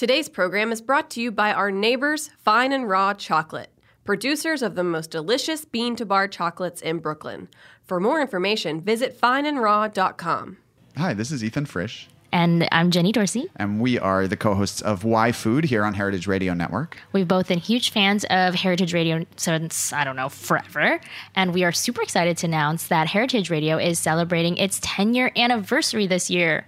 Today's program is brought to you by our neighbors, Fine and Raw Chocolate, producers of the most delicious bean to bar chocolates in Brooklyn. For more information, visit fineandraw.com. Hi, this is Ethan Frisch, And I'm Jenny Dorsey. and we are the co hosts of Why Food here on Heritage Radio Network. We've both been huge fans of Heritage Radio since, I don't know, forever. And we are super excited to announce that Heritage Radio is celebrating its 10 year anniversary this year.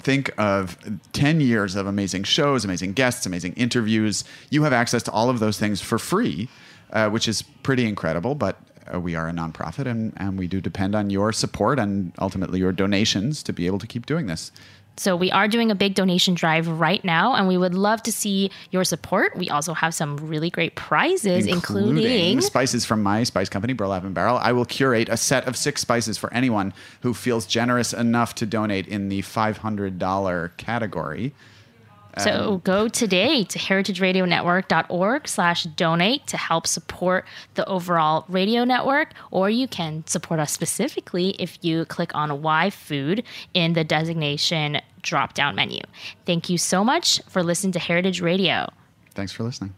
Think of 10 years of amazing shows, amazing guests, amazing interviews. You have access to all of those things for free, uh, which is pretty incredible. But uh, we are a nonprofit and, and we do depend on your support and ultimately your donations to be able to keep doing this. So we are doing a big donation drive right now, and we would love to see your support. We also have some really great prizes, including, spices from my spice company, Burlap and Barrel. I will curate a set of six spices for anyone who feels generous enough to donate in the $500 category. So um, go today to heritageradionetwork.org slash donate to help support the overall radio network, or you can support us specifically if you click on Why Food in the designation drop down menu. Thank you so much for listening to Heritage Radio. Thanks for listening.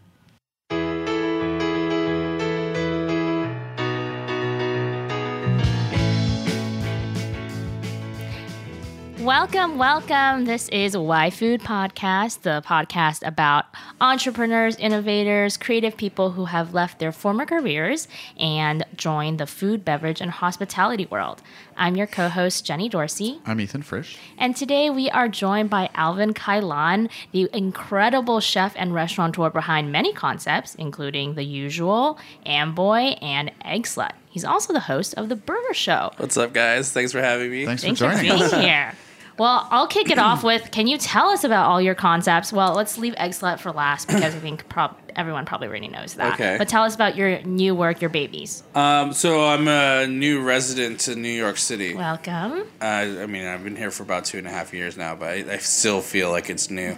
Welcome, welcome. This is Why Food Podcast, the podcast about entrepreneurs, innovators, creative people who have left their former careers and joined the food, beverage, and hospitality world. I'm your co host, Jenny Dorsey, I'm Ethan Frisch. and today we are joined by Alvin Cailan, the incredible chef and restaurateur behind many concepts, including The Usual, Amboy, and Eggslut. He's also the host of The Burger Show. What's up, guys? Thanks for having me. Thanks, Thanks for for joining being us. here. Well, I'll kick it off with can you tell us about all your concepts? Well, let's leave Eggslut for last because I think prob- everyone probably already knows that. Okay. But tell us about your new work, your babies. Um, so I'm a new resident in New York City. Welcome. Uh. I mean, I've been here for about two and a half years now, but I, I still feel like it's new.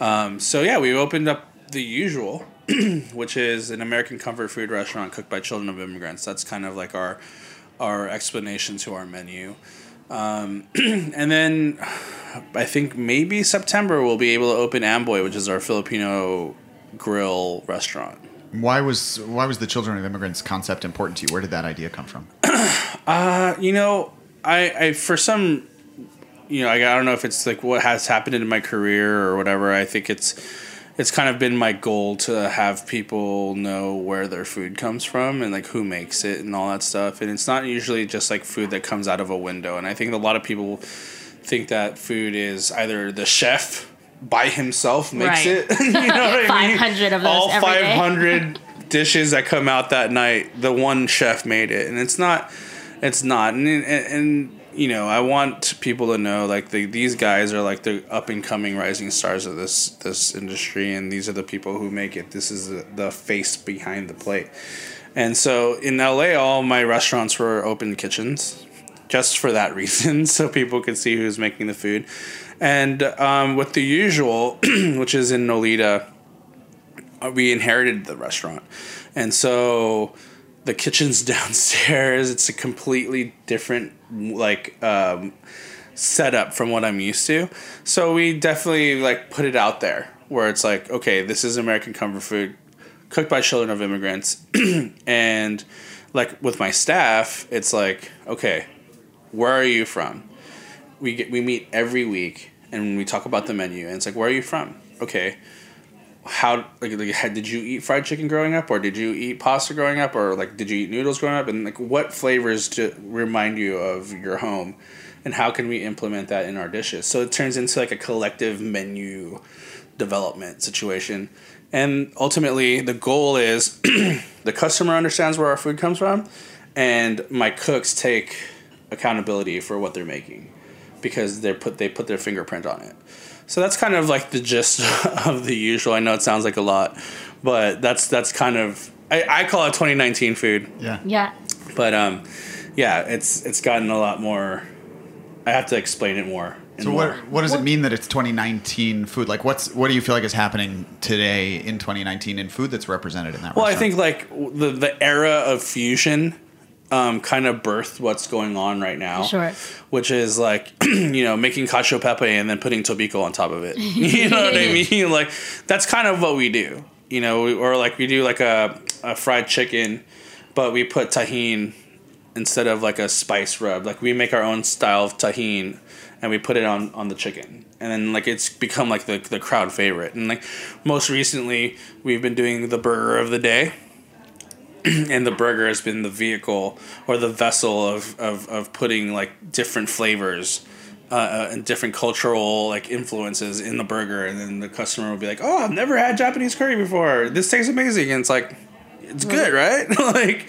Um, so yeah, we opened up the usual, which is an American comfort food restaurant cooked by children of immigrants. That's kind of like our our explanation to our menu. Um, and then I think maybe September we'll be able to open Amboy, which is our Filipino grill restaurant. Why was why was the children of immigrants concept important to you? Where did that idea come from? You know, I, I for some, you know, I, I don't know if it's like what has happened in my career or whatever. I think it's it's kind of been my goal to have people know where their food comes from and like who makes it and all that stuff. And it's not usually just like food that comes out of a window. And I think a lot of people think that food is either the chef by himself makes Right. it. you know what I mean? of those All every day. 500 dishes that come out that night, the one chef made it. And it's not it's not and, and, and you know i want people to know like the, these guys are like the up and coming rising stars of this this industry and these are the people who make it. This is the, the face behind the plate. And so in la all my restaurants were open kitchens just for that reason so people could see who's making the food. And um, with the usual which is in nolita we inherited the restaurant. And so the kitchen's downstairs. It's a completely different like um, setup from what i'm used to. So we definitely like put it out there where it's like okay this is american comfort food cooked by children of immigrants. And like with my staff it's like okay where are you from? We get we meet every week and we talk about the menu and it's like where are you from? Okay how like, like did you eat fried chicken growing up or did you eat pasta growing up or like did you eat noodles growing up? And like what flavors to remind you of your home and how can we implement that in our dishes? So it turns into like a collective menu development situation. And ultimately the goal is the customer understands where our food comes from and my cooks take accountability for what they're making because they put they put their fingerprint on it so that's kind of like the gist of the usual. I know it sounds like a lot, but that's that's kind of I, I call it 2019 food. Yeah. Yeah. But um, yeah, it's it's gotten a lot more. I have to explain it more. and So more. what what does it mean that it's 2019 food? Like what's what do you feel like is happening today in 2019 in food that's represented in that Well, I think like the the era of fusion um, kind of birthed what's going on right now. Sure. Which is like, you know, making cacio pepe and then putting tobiko on top of it. You know what I mean? Like, that's kind of what we do. You know, we- or like we do like a, a fried chicken, but we put tahine instead of like a spice rub. Like we make our own style of tahine and we put it on on the chicken. And then like it's become like the the crowd favorite. And like most recently we've been doing the burger of the day. and the burger has been the vehicle or the vessel of of, of putting like different flavors uh, uh, and different cultural like influences in the burger, and then the customer will be like, "Oh, I've never had Japanese curry before. This tastes amazing." And it's like, it's good, right? like,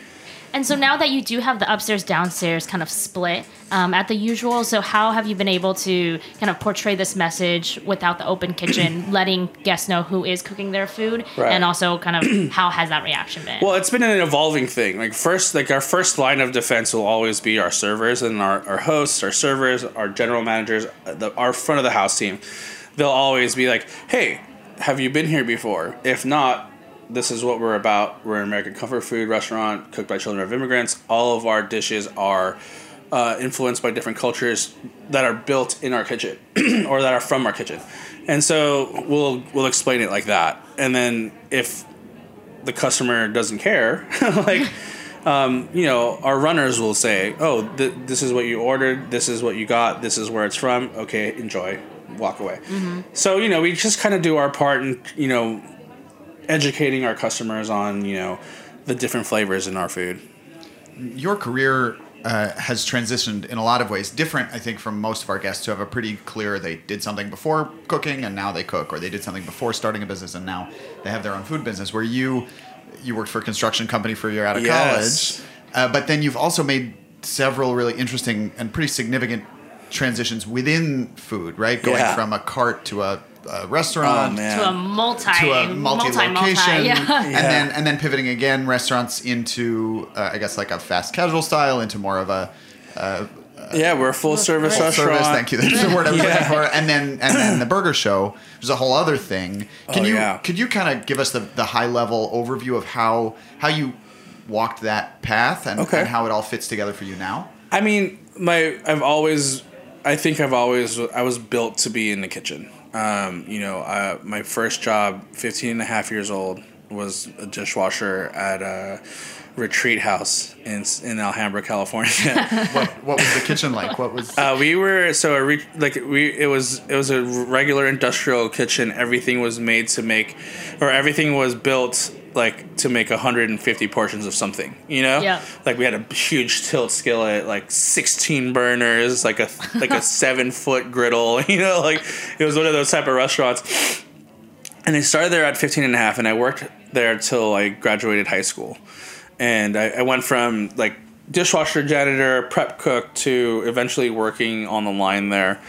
And so now that you do have the upstairs downstairs kind of split um, at the usual, so how have you been able to kind of portray this message without the open kitchen, letting guests know who is cooking their food, Right. and also kind of how has that reaction been? Well, it's been an evolving thing. Like first, like our first line of defense will always be our servers and our, our hosts, our servers, our general managers, the, our front of the house team. They'll always be like, "Hey, have you been here before? If not, this is what we're about. We're an American comfort food restaurant cooked by children of immigrants. All of our dishes are." Uh, influenced by different cultures that are built in our kitchen or that are from our kitchen, and so we'll we'll explain it like that. And then if the customer doesn't care, like, um, you know, our runners will say, "Oh, th- this is what you ordered. This is what you got. This is where it's from. Okay, enjoy. Walk away." So you know, we just kind of do our part and you know, educating our customers on you know, the different flavors in our food. your career uh, has transitioned in a lot of ways different i think from most of our guests who have a pretty clear they did something before cooking and now they cook or they did something before starting a business and now they have their own food business where you you worked for a construction company for a year out of Yes. college uh, but then you've also made several really interesting and pretty significant transitions within food right going Yeah. from a cart to a, a restaurant Oh, man. to a multi, to a multi-location, yeah. and then and then pivoting again restaurants into uh, I guess like a fast casual style into more of a Yeah, we're a full service full restaurant. service. Thank you. That's the word I was Yeah. looking for. And then and then the burger show, which is a whole other thing. Can Oh, you yeah. could you kind of give us the, the high level overview of how how you walked that path and, Okay. and how it all fits together for you now? I mean, my I've always, I think I've always, I was built to be in the kitchen. Um, you know, uh, my first job, 15 and a half years old, was a dishwasher at a retreat house in in Alhambra, California. What what was the kitchen like? What was Uh, we were so a re- like we it was it was a regular industrial kitchen. Everything was made to make, or everything was built like to make 150 portions of something. You know, Yeah. Like we had a huge tilt skillet, like 16 burners, like a like a seven foot griddle. You know, like it was one of those type of restaurants. And I started there at 15 and a half, and I worked there till I graduated high school. And I, I went from like dishwasher, janitor, prep cook to eventually working on the line there.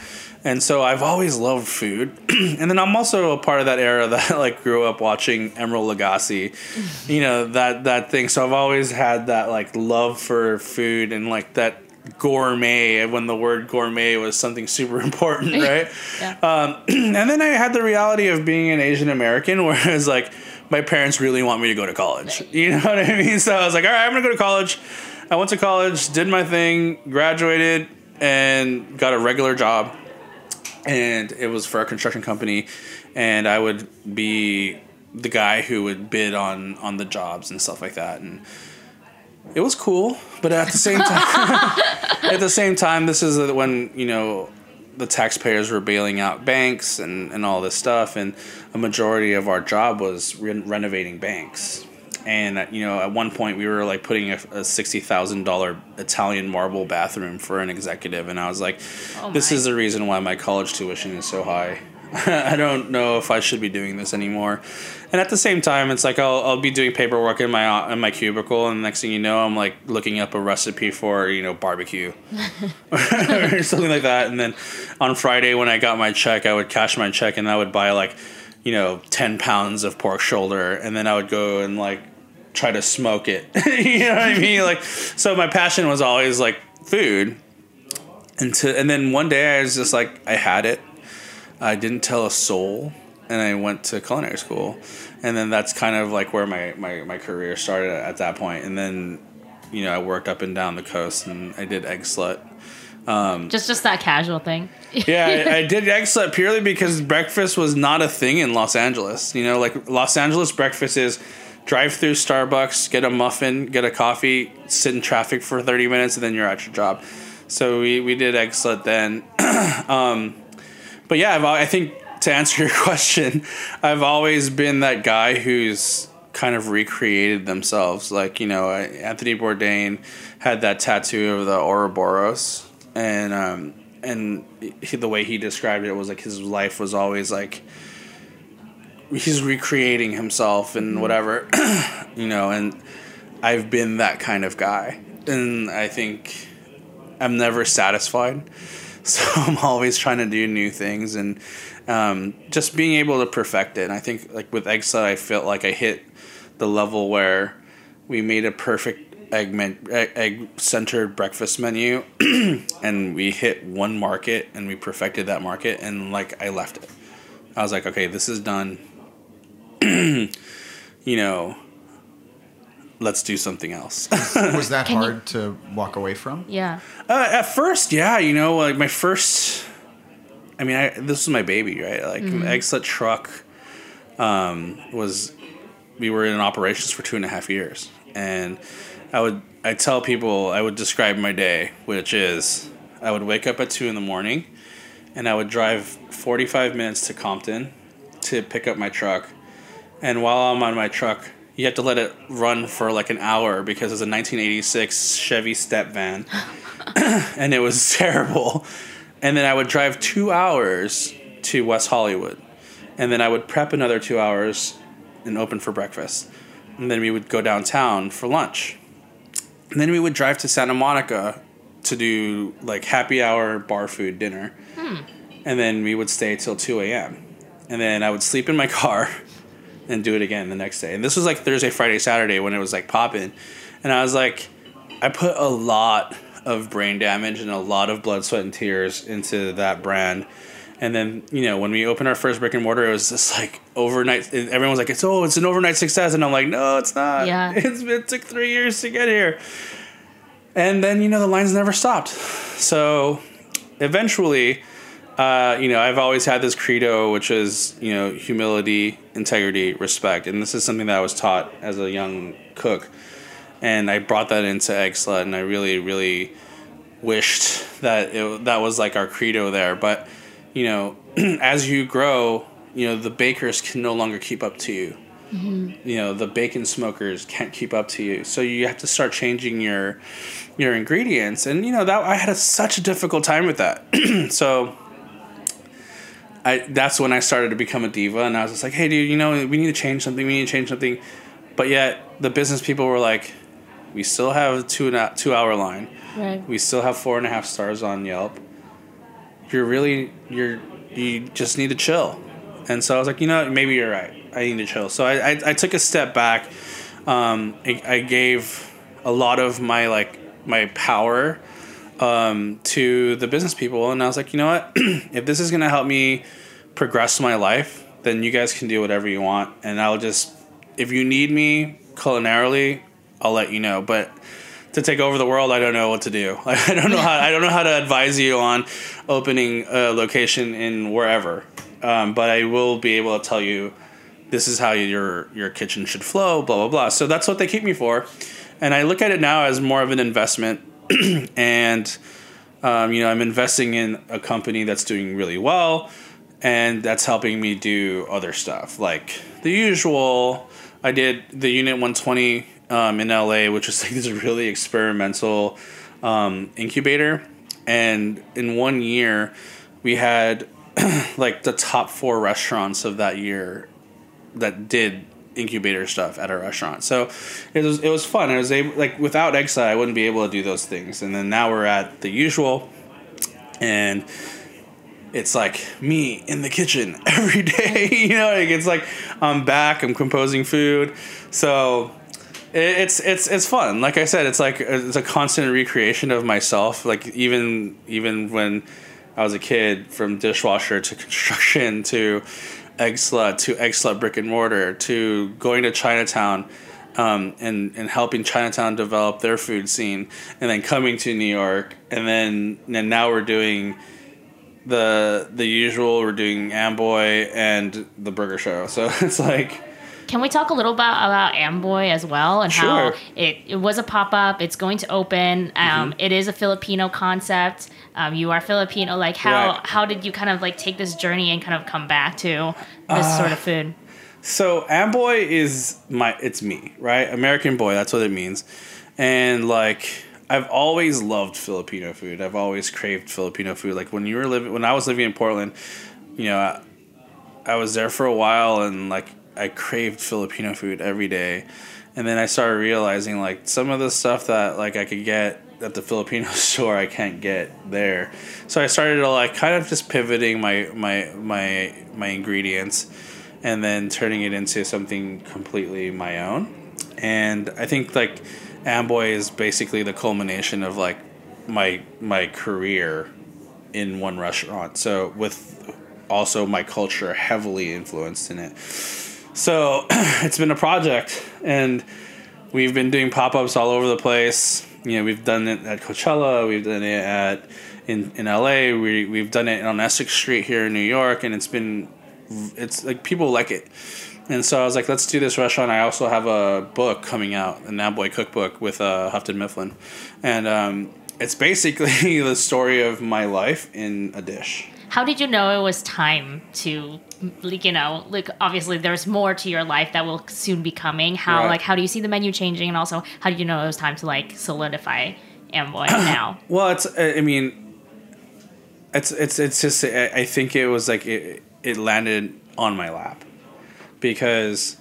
And so I've always loved food. and then I'm also a part of that era that like grew up watching Emeril Lagasse, you know, that that thing. So I've always had that like love for food and like that gourmet when the word gourmet was something super important, right? Yeah. Um, and then I had the reality of being an Asian American, where I was like my parents really want me to go to college. You know what I mean? So I was like, all right, I'm gonna go to college. I went to college, did my thing, graduated, and got a regular job. And it was for a construction company, and I would be the guy who would bid on on the jobs and stuff like that. And it was cool, but at the same time, at the same time, this is when you know the taxpayers were bailing out banks and, and all this stuff, and a majority of our job was re- renovating banks. And uh, you know, at one point, we were like putting a, a sixty thousand dollar Italian marble bathroom for an executive, and I was like, Oh "This is the reason why my college tuition is so high." I don't know if I should be doing this anymore. And at the same time, it's like I'll, I'll be doing paperwork in my in my cubicle, and the next thing you know, I'm like looking up a recipe for you know barbecue or something like that. And then on Friday when I got my check, I would cash my check, and I would buy like you know ten pounds of pork shoulder, and then I would go and like try to smoke it. you know what I mean? Like so, my passion was always like food. And to, and then one day I was just like I had it. I didn't tell a soul, and I went to culinary school, and then that's kind of like where my my, my career started at that point. And then, you know I worked up and down the coast and I did Eggslut. Um, just just that casual thing. Yeah, I, I did Eggslut purely because breakfast was not a thing in Los Angeles. You know, like Los Angeles breakfast is drive through Starbucks, get a muffin, get a coffee, sit in traffic for 30 minutes, and then you're at your job. So we, we did excellent then. um, but yeah, I've, I think to answer your question, I've always been that guy who's kind of recreated themselves. Like, you know, Anthony Bourdain had that tattoo of the Ouroboros. And, um, and he, the way he described it was like his life was always like he's recreating himself and whatever, you know, and I've been that kind of guy. And I think I'm never satisfied. So I'm always trying to do new things and um, just being able to perfect it. And I think like with Eggslut, I felt like I hit the level where we made a perfect egg men- egg centered breakfast menu and we hit one market and we perfected that market and like I left it. I was like, okay, this is done. you know, let's do something else. Was that Can you- hard to walk away from? Yeah. Uh, at first, yeah, you know, like my first. I mean, I, this was my baby, right? Like, Eggslut truck um, was. We were in operations for two and a half years, and I would I tell people I would describe my day, which is I would wake up at two in the morning, and I would drive forty five minutes to Compton to pick up my truck, and while I'm on my truck. You have to let it run for like an hour because it's a 1986 Chevy step van and it was terrible. And then I would drive two hours to West Hollywood, and then I would prep another two hours and open for breakfast. And then we would go downtown for lunch. And then we would drive to Santa Monica to do like happy hour bar food dinner. Hmm. And then we would stay till 2 a.m. And then I would sleep in my car and do it again the next day. And this was like Thursday, Friday, Saturday when it was like popping. And I was like, I put a lot of brain damage and a lot of blood, sweat, and tears into that brand. And then, you know, when we opened our first brick and mortar, it was just like overnight. Everyone was like, "It's oh, it's an overnight success," and I'm like, "No, it's not. Yeah. It's, it took three years to get here." And then, you know, the lines never stopped. So, eventually, uh, you know, I've always had this credo, which is, you know, humility, integrity, respect. And this is something that I was taught as a young cook. And I brought that into Eggslut, and I really, really wished that it, that was like our credo there. But, you know, as you grow, you know, the bakers can no longer keep up to you. You know, the bacon smokers can't keep up to you. So you have to start changing your your ingredients. And, you know, that I had a, such a difficult time with that. so I that's when I started to become a diva, and I was just like, hey, dude, you know, we need to change something. We need to change something. But yet, the business people were like, we still have a two and a, two hour line. Right. We still have four and a half stars on Yelp. You're really you're you just need to chill. And so I was like, you know, maybe you're right. I need to chill. So I I, I took a step back. Um, I, I gave a lot of my like my power um, to the business people, and I was like, you know what? if this is gonna help me progress my life, then you guys can do whatever you want, and I'll just if you need me culinarily, I'll let you know. But to take over the world, I don't know what to do. I don't know how I don't know how to advise you on opening a location in wherever. Um, but I will be able to tell you this is how your your kitchen should flow. Blah blah blah. So that's what they keep me for, and I look at it now as more of an investment, and um, you know I'm investing in a company that's doing really well, and that's helping me do other stuff like the usual. I did the Unit 120 um, in LA, which was like this really experimental um, incubator. And in one year, we had like the top four restaurants of that year that did incubator stuff at our restaurant. So it was it was fun. I was able like without Eggslut, I wouldn't be able to do those things. And then now we're at the usual, and it's like me in the kitchen every day. you know, like it's like I'm back. I'm composing food, so it's it's it's fun. Like I said, it's like it's a constant recreation of myself. Like even even when I was a kid, from dishwasher to construction to slut to slut brick and mortar to going to Chinatown um, and and helping Chinatown develop their food scene, and then coming to New York, and then and now we're doing the the usual. We're doing Amboy and the Burger Show. So it's like Can we talk a little about about Amboy as well and how it, it was a pop up? It's going to open. Um, it is a Filipino concept. Um, you are Filipino. Like how Right. how did you kind of like take this journey and kind of come back to this sort of food? So Amboy is my it's me, right? American boy, that's what it means. And like I've always loved Filipino food. I've always craved Filipino food. Like when you were living when I was living in Portland, you know, I, I was there for a while and like I craved Filipino food every day. And then I started realizing like some of the stuff that like I could get at the Filipino store I can't get there. So I started to like kind of just pivoting my my my my ingredients and then turning it into something completely my own. And I think like Amboy is basically the culmination of like my my career in one restaurant. So with also my culture heavily influenced in it. So it's been a project and we've been doing pop-ups all over the place. You know, we've done it at Coachella, we've done it at in, in LA, we we've done it on Essex Street here in New York and it's been it's like people like it. And so I was like, let's do this restaurant. I also have a book coming out, an Amboy cookbook with uh, Houghton Mifflin. And um, it's basically the story of my life in a dish. How did you know it was time to like you know like obviously there's more to your life that will soon be coming. How Right. like how do you see the menu changing and also how did you know it was time to like solidify Amboy now? Well, it's. I mean, it's it's it's just. I I think it was like it. It landed on my lap because,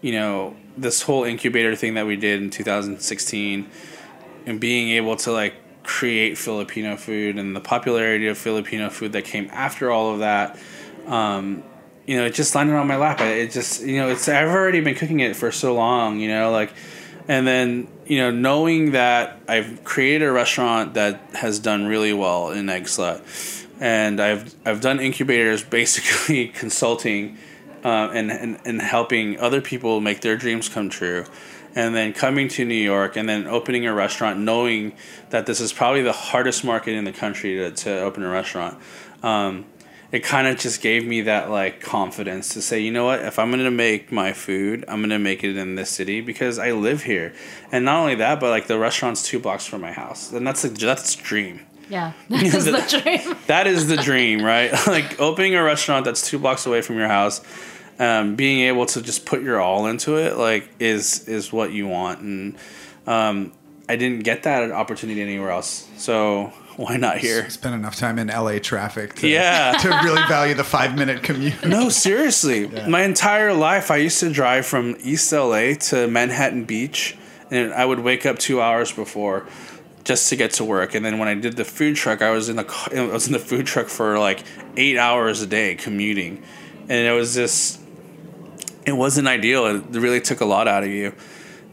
you know, this whole incubator thing that we did in 2016, and being able to like create Filipino food and the popularity of Filipino food that came after all of that. Um, you know, it just landed on my lap. It just, you know, it's I've already been cooking it for so long, you know, like, and then you know, knowing that I've created a restaurant that has done really well in Egg and I've I've done incubators, basically consulting, uh, and, and and helping other people make their dreams come true. And then coming to New York and then opening a restaurant, knowing that this is probably the hardest market in the country to, to open a restaurant. Um, it kind of just gave me that like confidence to say, you know what, if I'm gonna make my food, I'm gonna make it in this city because I live here, and not only that, but like the restaurant's two blocks from my house, and that's a, that's a dream. Yeah, this is the dream. That is the dream, right? like opening a restaurant that's two blocks away from your house, um, being able to just put your all into it, like is is what you want, and um, I didn't get that opportunity anywhere else, so why not here? Spend enough time in LA traffic to, Yeah. to really value the five minute commute. No, seriously. My entire life, I used to drive from East LA to Manhattan Beach, and I would wake up two hours before just to get to work. And then when I did the food truck, I was in the I was in the food truck for like eight hours a day commuting, and it was just it wasn't ideal. It really took a lot out of you.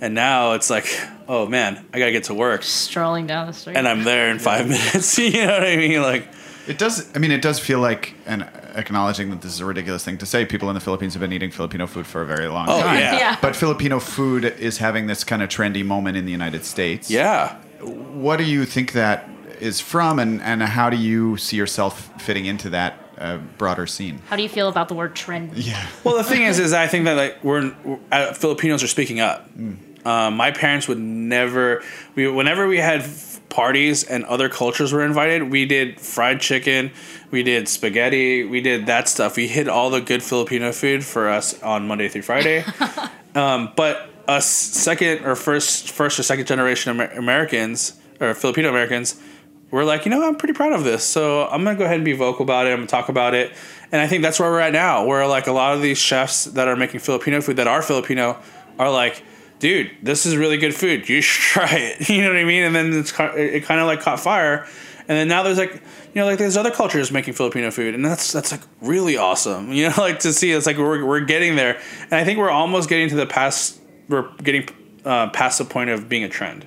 And now it's like, oh man, I gotta get to work, Strolling down the street. and I'm there in five minutes. you know what I mean? Like, It does. I mean, it does feel like, and acknowledging that this is a ridiculous thing to say, people in the Philippines have been eating Filipino food for a very long Oh, time. yeah. Yeah. But Filipino food is having this kind of trendy moment in the United States. yeah. What do you think that is from, and, and how do you see yourself fitting into that uh, broader scene? How do you feel about the word trend? Yeah. Well, the thing is, is I think that like we're, we're uh, Filipinos are speaking up. Um, my parents would never. We whenever we had f- parties and other cultures were invited, we did fried chicken, we did spaghetti, we did that stuff. We hit all the good Filipino food for us on Monday through Friday. um, but us second or first first or second generation Amer- Americans or Filipino Americans we're like, you know, I'm pretty proud of this. So I'm gonna go ahead and be vocal about it. I'm gonna talk about it. And I think that's where we're at now. Where like a lot of these chefs that are making Filipino food that are Filipino are like, dude, this is really good food. You should try it. You know what I mean? And then it's it kind of like caught fire. And then now there's like, you know, like there's other cultures making Filipino food, and that's that's like really awesome. You know, like to see it's like we're we're getting there, and I think we're almost getting to the past. We're getting uh, past the point of being a trend.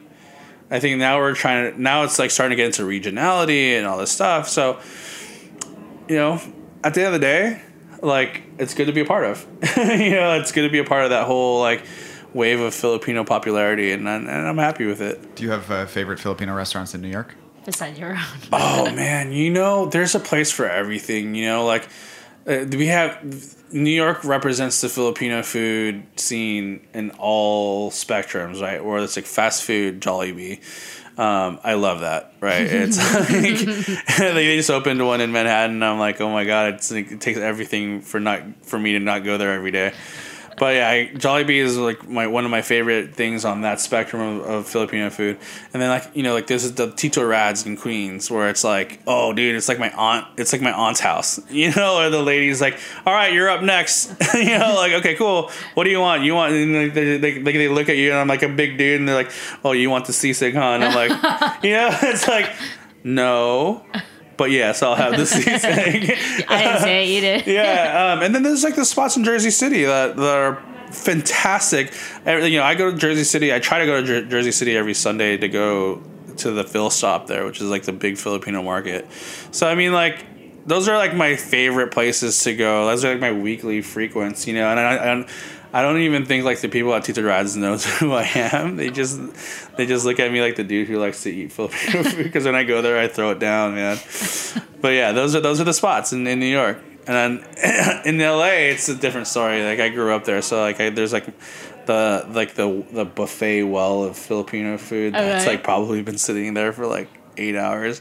I think now we're trying to now it's like starting to get into regionality and all this stuff. So, you know, at the end of the day, like it's good to be a part of. you know, it's good to be a part of that whole like wave of Filipino popularity, and, I- and I'm happy with it. Do you have uh, favorite Filipino restaurants in New York? Besides your own. Oh man, you know, there's a place for everything. You know, like uh, we have New York represents the Filipino food scene in all spectrums, right? Where it's like fast food, Jollibee. Um, I love that, right? It's like they just opened one in Manhattan. And I'm like, oh my god, like, it takes everything for not for me to not go there every day. But yeah, Jollibee is like my one of my favorite things on that spectrum of, of Filipino food. And then like you know like this is the Tito Rads in Queens where it's like oh dude it's like my aunt it's like my aunt's house you know or the lady's like all right you're up next. You know like okay cool. What do you want? You want and they, they, they, they look at you and I'm like a big dude and they're like oh you want the sisig huh? And I'm like you know it's like no but yes I'll have the sisig I didn't say eat it. yeah, um, and then there's like the spots in Jersey City that, that are fantastic. You know, I go to Jersey City. I try to go to Jer- Jersey City every Sunday to go to the Phil stop there, which is like the big Filipino market. So I mean, like those are like my favorite places to go. Those are like my weekly frequents. You know, and I. I I don't even think like the people at Tito Rads knows who I am. They just they just look at me like the dude who likes to eat Filipino food because when I go there I throw it down, man. But yeah, those are those are the spots in, in New York. And then in LA, it's a different story. Like I grew up there, so like I, there's like the like the the buffet well of Filipino food oh, that's Okay. like probably been sitting there for like eight hours.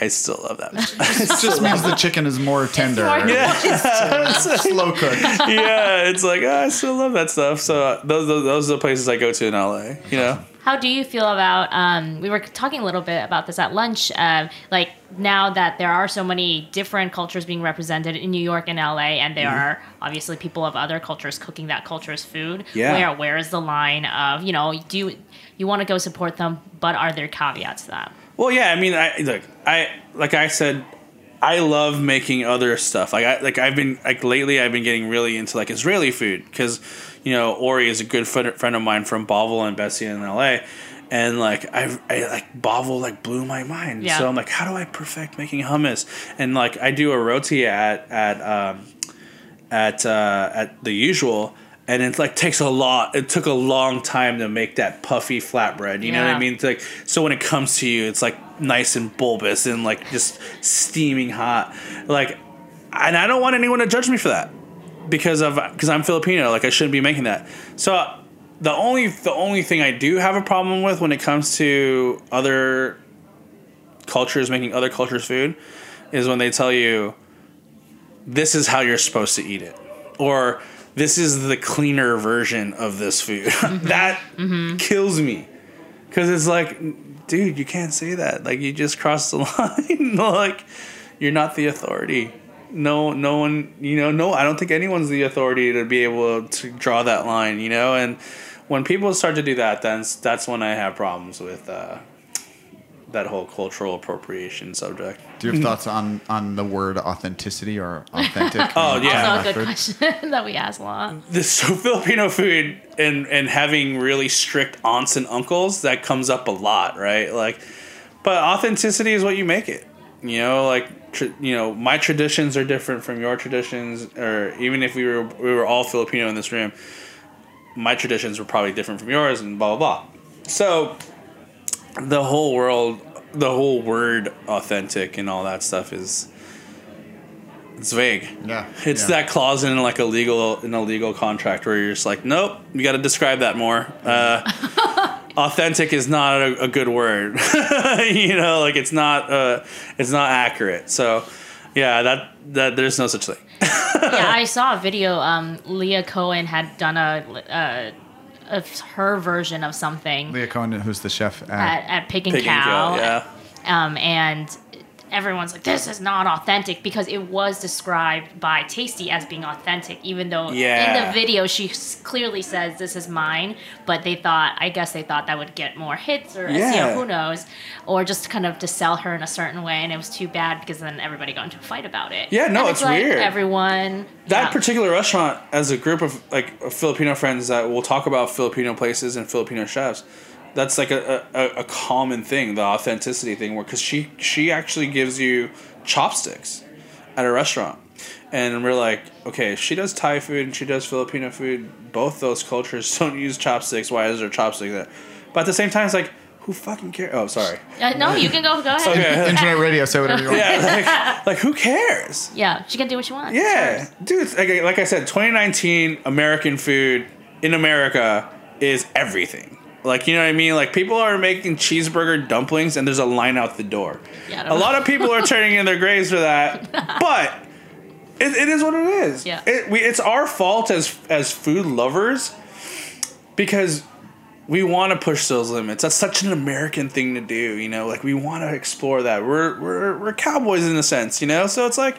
I still love that. It just means the chicken is more tender. more- Slow cooked. yeah, it's like oh, I still love that stuff. So uh, those, those those are the places I go to in LA. You know. How do you feel about? Um, we were talking a little bit about this at lunch. Um, like now that there are so many different cultures being represented in New York and LA, and there are obviously people of other cultures cooking that culture's food. Yeah. Where where is the line of you know do you, you want to go support them, but are there caveats to that? Well, yeah. I mean, I look. I like I said, I love making other stuff. Like I like I've been like lately. I've been getting really into like Israeli food because you know Ori is a good friend, friend of mine from Bavel and Bestia in L.A. And like I, I like Bavel like blew my mind. Yeah. So I'm like, how do I perfect making hummus? And like I do a roti at at um, at uh, at the usual, and it like takes a lot. It took a long time to make that puffy flatbread. You know what I mean? It's like so when it comes to you, it's like nice and bulbous and like just steaming hot. Like, and I don't want anyone to judge me for that because of because I'm Filipino. Like I shouldn't be making that. So the only the only thing I do have a problem with when it comes to other cultures making other cultures food is when they tell you this is how you're supposed to eat it or this is the cleaner version of this food. That kills me. Because it's like dude you can't say that. Like you just crossed the line. Like you're not the authority. No no one you know no i don't think anyone's the authority to be able to draw that line you know? And when people start to do that then that's when i have problems with uh, that whole cultural appropriation subject Do you have thoughts on on the word authenticity or authentic? Oh, yeah. Also a good question that we ask a lot. this so Filipino food and and having really strict aunts and uncles that comes up a lot, right? Like, but authenticity is what you make it. You know, like tr- you know, my traditions are different from your traditions, or even if we were we were all Filipino in this room, my traditions were probably different from yours, and blah blah blah. So, the whole world, the whole word authentic and all that stuff is. It's vague. Yeah, It's yeah. that clause in like a legal in a legal contract where you're just like, nope, you got to describe that more. Uh, authentic is not a, a good word. you know, like it's not uh, it's not accurate. So, yeah, that that there's no such thing. yeah, I saw a video. Um, Leah Cohen had done a, a, of her version of something Leah Cohen, who's the chef at, at, at Pig and Pig and Khao. Khao, yeah. um, and everyone's like, "This is not authentic" because it was described by Tasty as being authentic, even though in the video she clearly says this is mine. But they thought, I guess they thought that would get more hits or Yeah. SEO, who knows, or just kind of to sell her in a certain way, and it was too bad because then everybody got into a fight about it. Yeah, no, And it's like weird. Everyone That yeah. particular restaurant, as a group of like Filipino friends that will talk about Filipino places and Filipino chefs, that's like a, a, a common thing, the authenticity thing, where because she she actually gives you chopsticks at a restaurant, and we're like, okay, she does Thai food and she does Filipino food. Both those cultures don't use chopsticks. Why is there chopsticks there? But at the same time, it's like, who fucking cares? Oh, sorry. Uh, no, you can go. Go ahead. Okay. Internet radio, say whatever you want. Yeah, like, like who cares? Yeah, she can do what she wants. Yeah, dude. Like, like I said, 2019 American food in America is everything. Like you know what I mean? Like people are making cheeseburger dumplings, and there's a line out the door. Yeah, a don't lot of people are turning in their graves for that, but it, it is what it is. Yeah. it, we, it's our fault as as food lovers because we want to push those limits. That's such an American thing to do, you know. Like we want to explore that. We're we're we're cowboys in a sense, you know. So it's like,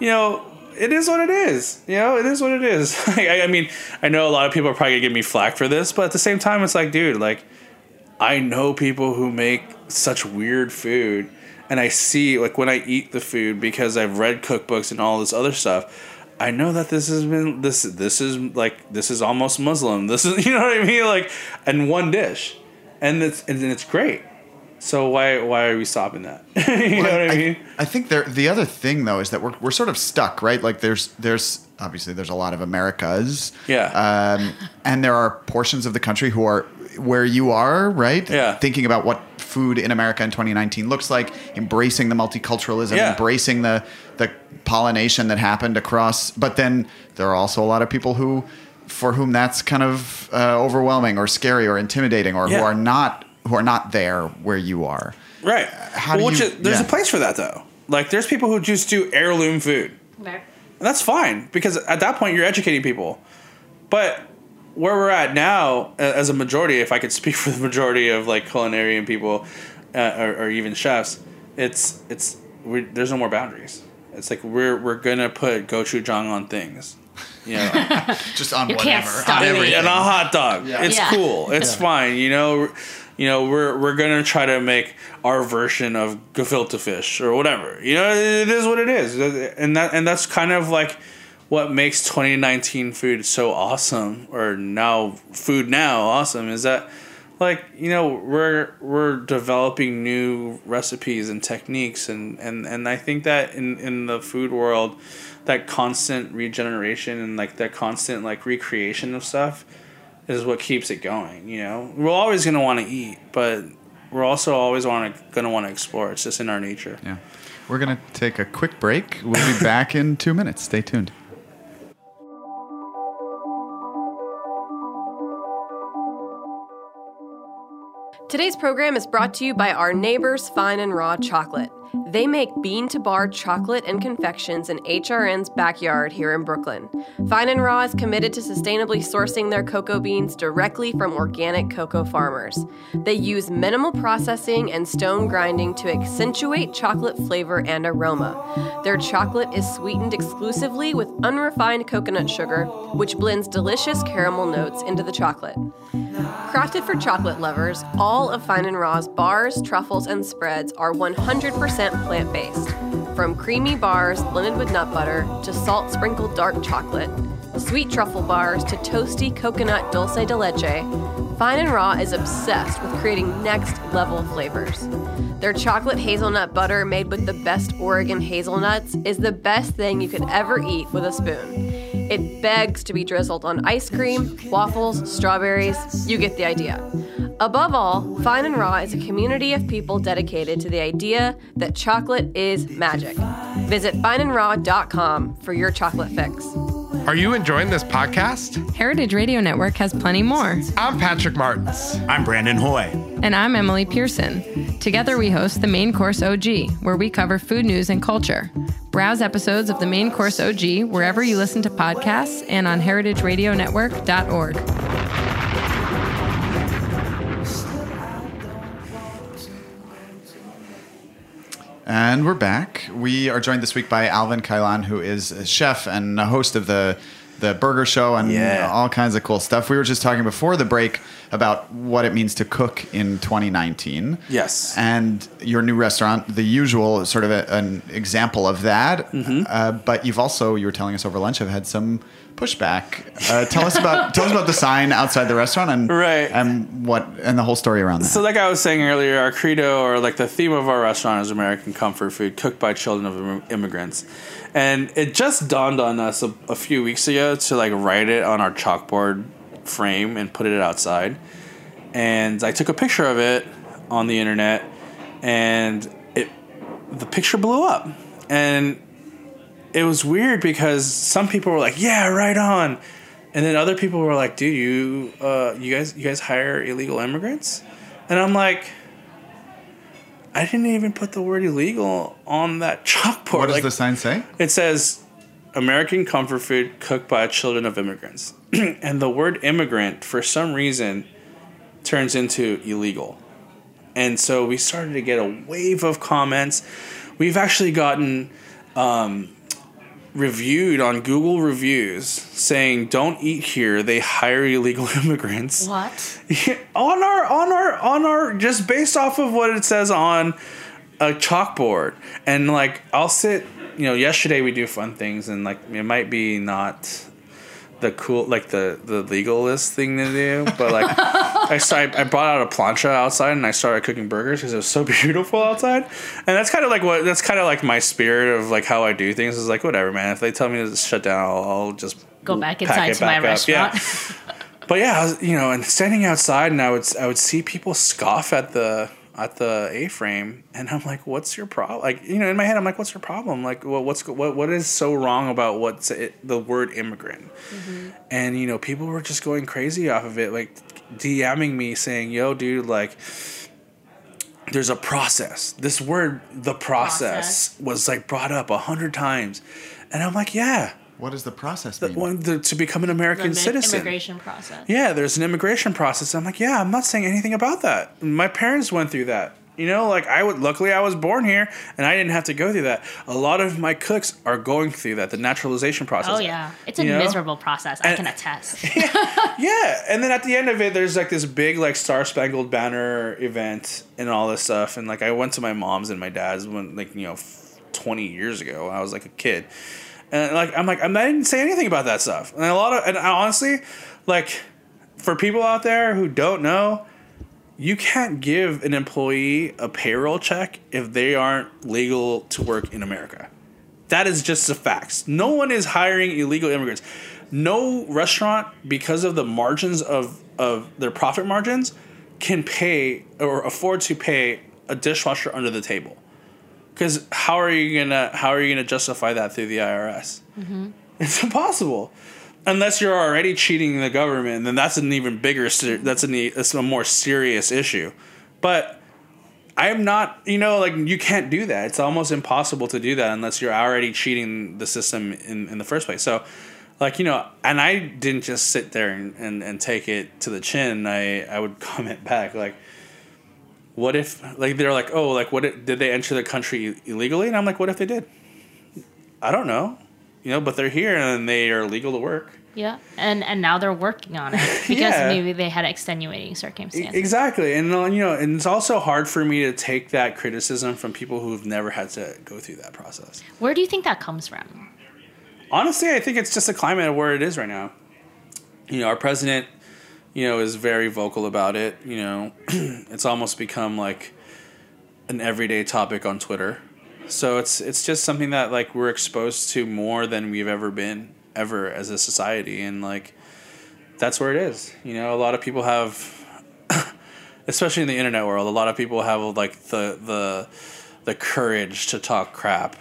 you know, it is what it is. You know, it is what it is. I, I mean, I know a lot of people are probably gonna give me flack for this, but at the same time, it's like, dude, like I know people who make such weird food, and I see like when I eat the food because I've read cookbooks and all this other stuff. I know that this has been this this is like this is almost Muslim. This is you know what I mean like in one dish, and it's and it's great. So why why are we stopping that? you know what I mean? I think there. The other thing though is that we're we're sort of stuck, right? Like there's there's obviously there's a lot of Americas, Yeah. um, and there are portions of the country who are where you are, right? Yeah. Thinking about what food in America in 2019 looks like, embracing the multiculturalism, Yeah. embracing the the pollination that happened across. But then there are also a lot of people who, for whom that's kind of uh, overwhelming or scary or intimidating, or Yeah. who are not who are not there where you are. Right. how do Which you- is, there's yeah. a place for that though. Like there's people who just do heirloom food. Okay. And that's fine because at that point you're educating people. But where we're at now, as a majority, if I could speak for the majority of like culinarian people uh, or, or even chefs, it's it's we there's no more boundaries. It's like we're we're gonna put gochujang on things, you know, Just on You whatever, can't stop on everything. and a hot dog. Yeah. It's Yeah. cool. It's fine. You know, you know we're we're gonna try to make our version of gefilte fish or whatever. You know, it is what it is, and that and that's kind of like what makes 2019 food so awesome, or now food now awesome, is that like you know we're we're developing new recipes and techniques and and and I think that in in the food world that constant regeneration and like that constant like recreation of stuff is what keeps it going you know we're always going to want to eat but we're also always want to going to want to explore it's just in our nature Yeah. We're going to take a quick break. We'll be back in two minutes. Stay tuned. Today's program is brought to you by our neighbors Fine and Raw Chocolate. They make bean to bar chocolate and confections in HRN's backyard here in Brooklyn. Fine and Raw is committed to sustainably sourcing their cocoa beans directly from organic cocoa farmers. They use minimal processing and stone grinding to accentuate chocolate flavor and aroma. Their chocolate is sweetened exclusively with unrefined coconut sugar, which blends delicious caramel notes into the chocolate. Crafted for chocolate lovers, all of Fine and Raw's bars, truffles, and spreads are 100% plant based. From creamy bars blended with nut butter to salt sprinkled dark chocolate, sweet truffle bars to toasty coconut dulce de leche, Fine and Raw is obsessed with creating next level flavors. Their chocolate hazelnut butter made with the best Oregon hazelnuts is the best thing you could ever eat with a spoon. It begs to be drizzled on ice cream, waffles, strawberries. You get the idea. Above all, Fine and Raw is a community of people dedicated to the idea that chocolate is magic. Visit fineandraw.com for your chocolate fix. Are you enjoying this podcast? Heritage Radio Network has plenty more. I'm Patrick Martins. I'm Brandon Hoy. And I'm Emily Pearson. Together we host the Main Course OG, where we cover food news and culture. Browse episodes of the Main Course OG wherever you listen to podcasts and on heritageradionetwork.org. And we're back. We are joined this week by Alvin Cailan, who is a chef and a host of the the Burger Show and Yeah. all kinds of cool stuff. We were just talking before the break about what it means to cook in 2019. Yes. And your new restaurant, the usual, sort of a, an example of that. Mm-hmm. Uh, but you've also, you were telling us over lunch, have had some pushback. Uh, tell us about tell us about the sign outside the restaurant and Right. and what and the whole story around that. So, like I was saying earlier, our credo or like the theme of our restaurant is American comfort food cooked by children of im- immigrants, and it just dawned on us a, a few weeks ago to like write it on our chalkboard frame and put it outside. And I took a picture of it on the internet, and it the picture blew up, and it was weird because some people were like, "Yeah, right on," and then other people were like, "Dude, you uh, you guys you guys hire illegal immigrants?" And I'm like, I didn't even put the word illegal on that chalkboard. what does like, the sign say? it says American comfort food cooked by children of immigrants. and the word immigrant, for some reason, turns into illegal. And so we started to get a wave of comments. We've actually gotten um, reviewed on Google reviews saying, "Don't eat here. They hire illegal immigrants." What? on our on our on our just based off of what it says on a chalkboard and like i'll sit you know yesterday we do fun things and like it might be not the cool like the the legalist thing to do but like i started i brought out a plancha outside and i started cooking burgers because it was so beautiful outside and that's kind of like what that's kind of like my spirit of like how i do things is like whatever man if they tell me to shut down i'll, I'll just Go back inside to my back up. Yeah. But yeah, I was, you know, and standing outside, and I would I would see people scoff at the at the A frame, and I'm like, "What's your problem?" Like, you know, in my head, I'm like, "What's your problem?" Like, well, what's what what is so wrong about what's it, the word immigrant? Mm-hmm. And you know, people were just going crazy off of it, like DMing me saying, "Yo, dude, like." There's a process. This word, the process, Process. was like brought up a hundred times, and I'm like, yeah, What does the process the mean? one the, to become an American The citizen. immigration process. Yeah, there's an immigration process. I'm like, yeah, I'm not saying anything about that. My parents went through that. You know, like I would. Luckily, I was born here, and I didn't have to go through that. A lot of my cooks are going through that, the naturalization process. Oh yeah, it's a You know? miserable process. I And- can attest. Yeah, and then at the end of it, there's like this big like Star Spangled Banner event and all this stuff. And like I went to my mom's and my dad's when like you know, twenty years ago. when I was like a kid, and like I'm like I'm I didn't say anything about that stuff. And a lot of and honestly, like, for people out there who don't know, you can't give an employee a payroll check if they aren't legal to work in America. That is just the facts. No one is hiring illegal immigrants. No restaurant, because of the margins of, of their profit margins, can pay or afford to pay a dishwasher under the table. Because how are you gonna how are you gonna justify that through the IRS? Mm-hmm. It's impossible. Unless you're already cheating the government, then that's an even bigger. That's an, e- that's a more serious issue. But I'm not, you know, like you can't do that. It's almost impossible to do that unless you're already cheating the system in, in the first place. So, like, you know, and I didn't just sit there and, and, and take it to the chin. I, I would comment back, like, what if, like, they're like, oh, like, what if, did they enter the country illegally? And I'm like, what if they did? I don't know, you know, but they're here and they are legal to work. yeah, and and now they're working on it because Yeah. maybe they had extenuating circumstances. Exactly, and uh, you know, and it's also hard for me to take that criticism from people who've never had to go through that process. Where do you think that comes from? Honestly, I think it's just the climate of where it is right now. You know, our president, you know, is very vocal about it. You know, it's almost become like an everyday topic on Twitter. So it's it's just something that like we're exposed to more than we've ever been ever as a society, and like that's where it is. You know, a lot of people have, especially in the internet world, a lot of people have like the the the courage to talk crap,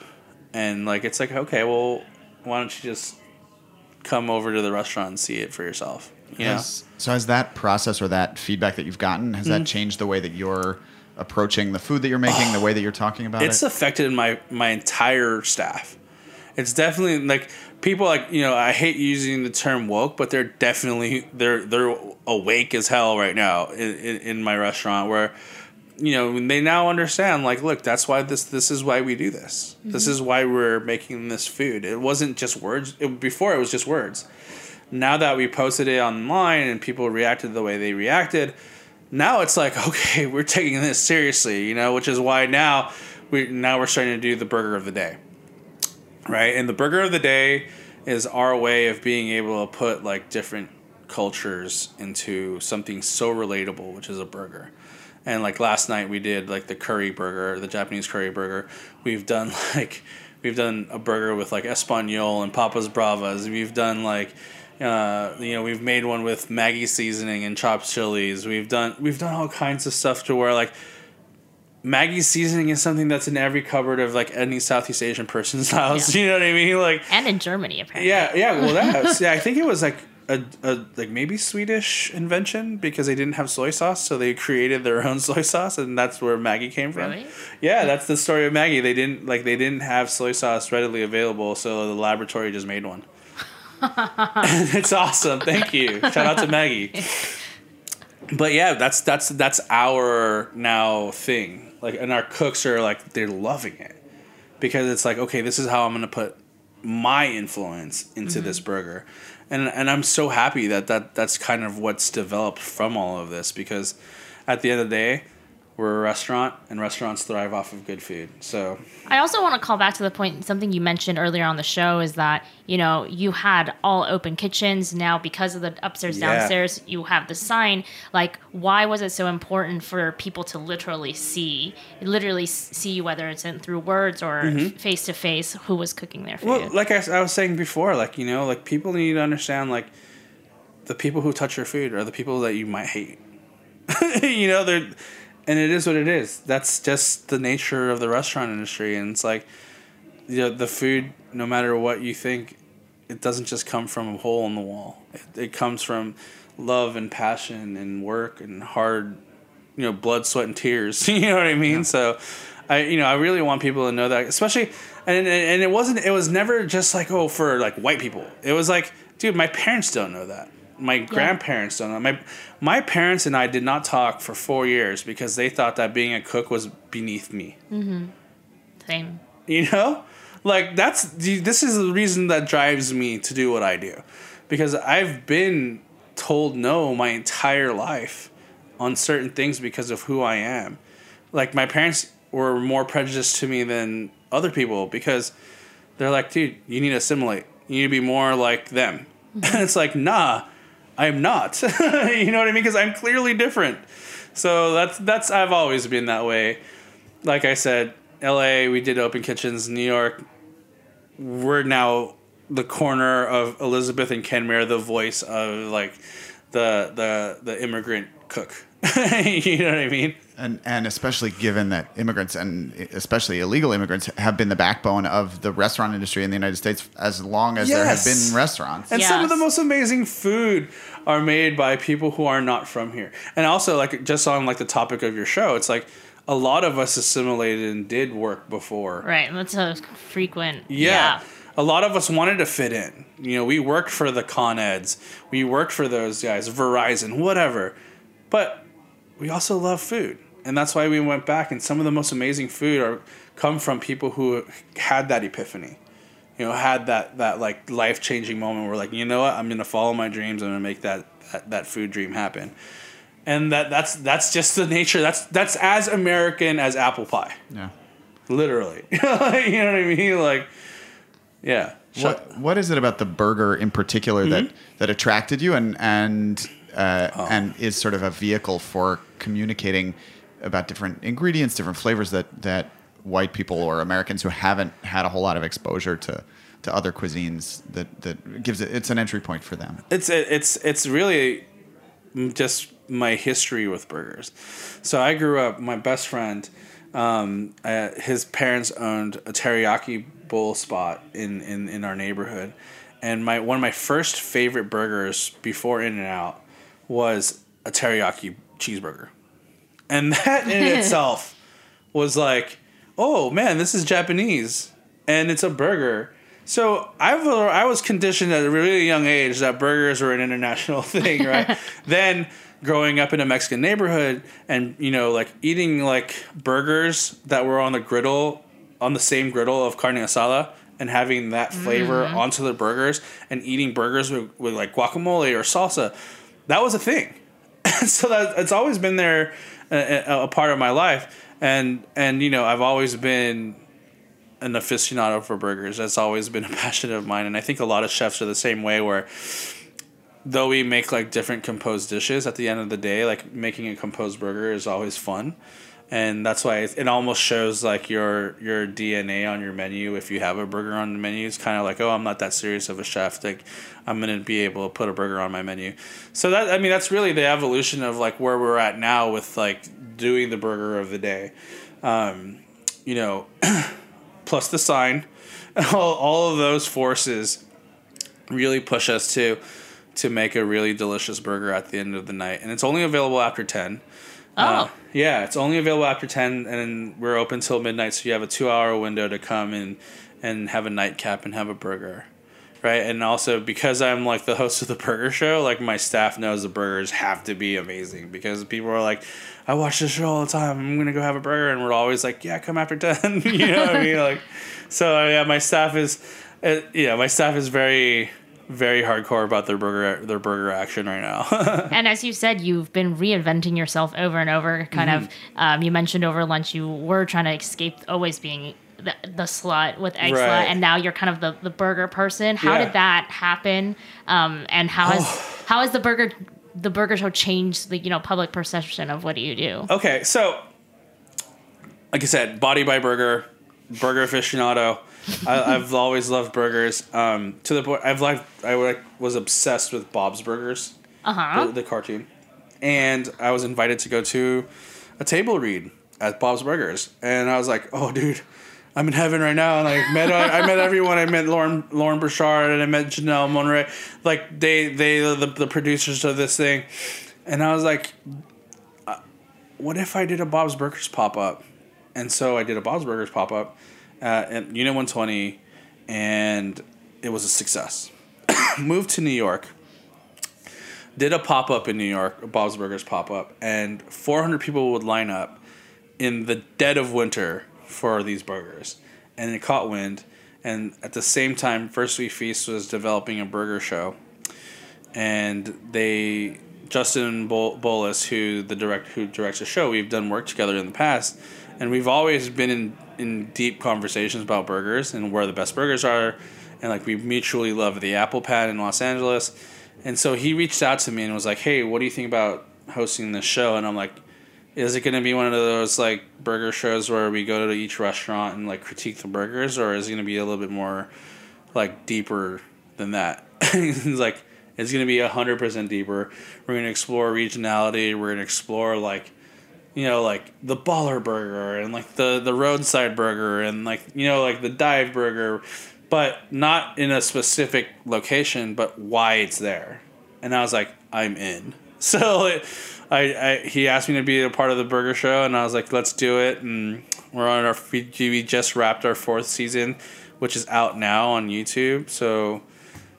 and like it's like okay, well, why don't you just come over to the restaurant and see it for yourself? You know? Has- so has that process or that feedback that you've gotten has Mm-hmm. that changed the way that you're approaching the food that you're making, the way that you're talking about it's it? It's affected my my entire staff. It's definitely like people like you know I hate using the term woke, but they're definitely they're they're awake as hell right now in, in, in my restaurant where you know they now understand like look that's why this this is why we do this this is why we're making this food it wasn't just words it, before it was just words now that we posted it online and people reacted the way they reacted now it's like okay we're taking this seriously you know which is why now we now we're starting to do the burger of the day right and the burger of the day is our way of being able to put like different cultures into something so relatable, which is a burger. And like last night we did like the curry burger, the Japanese curry burger. We've done like we've done a burger with like Espanol and Papas Bravas. We've done like uh, you know we've made one with Maggi seasoning and chopped chilies. We've done we've done all kinds of stuff to where like Maggi seasoning is something that's in every cupboard of like any Southeast Asian person's house. Yeah. You know what I mean? Like And in Germany, apparently. yeah, yeah. Well, that's yeah. I think it was like a, a like maybe Swedish invention because they didn't have soy sauce, so they created their own soy sauce, and that's where Maggi came from. Really? Yeah, that's the story of Maggi. They didn't like they didn't have soy sauce readily available, so the laboratory just made one. it's awesome. Thank you. Shout out to Maggi. But yeah, that's that's that's our now thing. Like, and our cooks are like they're loving it because it's like okay, this is how I'm gonna put my influence into mm-hmm. this burger, and and I'm so happy that that that's kind of what's developed from all of this because at the end of the day, we're a restaurant and restaurants thrive off of good food. So I also want to call back to the point something you mentioned earlier on the show is that you know you had all open kitchens now because of the upstairs Yeah. downstairs you have the sign like why was it so important for people to literally see literally see whether it's in through words or face to face who was cooking their food Well, like I was saying before, like you know, like people need to understand, like the people who touch your food are the people that you might hate. you know, they're, and it is what it is. That's just the nature of the restaurant industry, and it's like, you know, the food, no matter what you think, it doesn't just come from a hole in the wall. It, it comes from love and passion and work and hard, you know, blood, sweat, and tears. you know what I mean? So, I you know I really want people to know that, especially and and it wasn't it was never just like oh for like white people. It was like dude, my parents don't know that. My grandparents don't know. My my parents and I did not talk for four years because they thought that being a cook was beneath me. Mm-hmm. same You know, like that's this is the reason that drives me to do what I do, because I've been told no my entire life on certain things because of who I am. Like my parents were more prejudiced to me than other people because they're like, dude, you need to assimilate. You need to be more like them. And mm-hmm. it's like, nah, I'm not. you know what I mean? Because I'm clearly different. So that's that's I've always been that way. Like I said, L.A. we did open kitchens. New York, we're now the corner of Elizabeth and Kenmare, the voice of like the the the immigrant cook. you know what I mean? And, and especially given that immigrants and especially illegal immigrants have been the backbone of the restaurant industry in the United States as long as there have been restaurants. And some of the most amazing food are made by people who are not from here. And also, like just on like the topic of your show, it's like a lot of us assimilated and did work before. right that's a frequent Yeah. A lot of us wanted to fit in. You know, we worked for the Con Eds, we worked for those guys, Verizon, whatever. But we also love food. And that's why we went back and some of the most amazing food are come from people who had that epiphany. You know, had that that like life changing moment where like, you know what, I'm gonna follow my dreams, I'm gonna make that, that that food dream happen. And that that's that's just the nature. That's that's as American as apple pie. Yeah. Literally. you know what I mean? Like yeah. What what is it about the burger in particular that that attracted you and and uh, and is sort of a vehicle for communicating about different ingredients, different flavors that that white people or Americans who haven't had a whole lot of exposure to to other cuisines that that gives it it's an entry point for them. it's it's it's really just my history with burgers. So I grew up. My best friend, um, uh, his parents owned a teriyaki bowl spot in, in in our neighborhood, and my one of my first favorite burgers before In and Out was a teriyaki cheeseburger, and that in itself was like, oh man, this is Japanese, and it's a burger. So I've I was conditioned at a really young age that burgers were an international thing, right? then growing up in a Mexican neighborhood and you know like eating like burgers that were on the griddle on the same griddle of carne asada and having that flavor mm-hmm. onto the burgers and eating burgers with, with like guacamole or salsa that was a thing so that it's always been there a, a, part of my life and and you know I've always been an aficionado for burgers. That's always been a passion of mine, and I think a lot of chefs are the same way. Where though we make like different composed dishes, at the end of the day, like making a composed burger is always fun, and that's why it, almost shows like your your DNA on your menu. If you have a burger on the menu, it's kind of like, oh, I'm not that serious of a chef. Like I'm gonna be able to put a burger on my menu. So that I mean, that's really the evolution of like where we're at now with like doing the burger of the day. Um, you know, plus the sign, all, all of those forces really push us to to make a really delicious burger at the end of the night, and it's only available after ten. Uh, Oh. yeah, it's only available after ten, and we're open till midnight, so you have a two-hour window to come and and have a nightcap and have a burger, right? And also because I'm like the host of the burger show, like my staff knows the burgers have to be amazing because people are like, I watch this show all the time. I'm gonna go have a burger, and we're always like, yeah, come after ten. you know what I mean? Like, so yeah, my staff is, uh, yeah, my staff is very very hardcore about their burger their burger action right now. and as you said, you've been reinventing yourself over and over. Kind Mm-hmm. of, um, you mentioned over lunch you were trying to escape always being the, the slut with Eggslut, and now you're kind of the, the burger person. How Yeah. did that happen? Um, and how has how has the burger the burger show changed the you know public perception of what do you do? Okay, so like I said, Body by Burger, burger aficionado. I, I've always loved burgers. Um, to the point, I've like I was obsessed with Bob's Burgers, Uh huh. the, the cartoon, and I was invited to go to a table read at Bob's Burgers, and I was like, "Oh, dude." I'm in heaven right now, and I met I met everyone. I met Loren Loren Bouchard, and I met Janelle Monray. Like they they the, the producers of this thing, and I was like, uh, what if I did a Bob's Burgers pop up? And so I did a Bob's Burgers pop up uh, at Unit 120, and it was a success. Moved to New York, did a pop up in New York, a Bob's Burgers pop up, and 400 people would line up in the dead of winter for these burgers. And it caught wind. And at the same time, First We Feast was developing a burger show and they Justin Bol- Bolois, who the direct who directs the show, we've done work together in the past, and we've always been in in deep conversations about burgers and where the best burgers are, and like we mutually love the Apple Pan in Los Angeles, and so he reached out to me and was like, "Hey, what do you think about hosting this show?" And I'm like. Is it going to be one of those like burger shows where we go to each restaurant and like critique the burgers, or is it going to be a little bit more like deeper than that. He's like, it's gonna be hundred percent deeper. We're gonna explore regionality. We're gonna explore like, you know, like the baller burger and like the the roadside burger and like you know like the dive burger, but not in a specific location, but why it's there. And I was like, I'm in. So it, I, I he asked me to be a part of the burger show, and I was like, let's do it. And we're on our we just wrapped our fourth season, which is out now on YouTube. So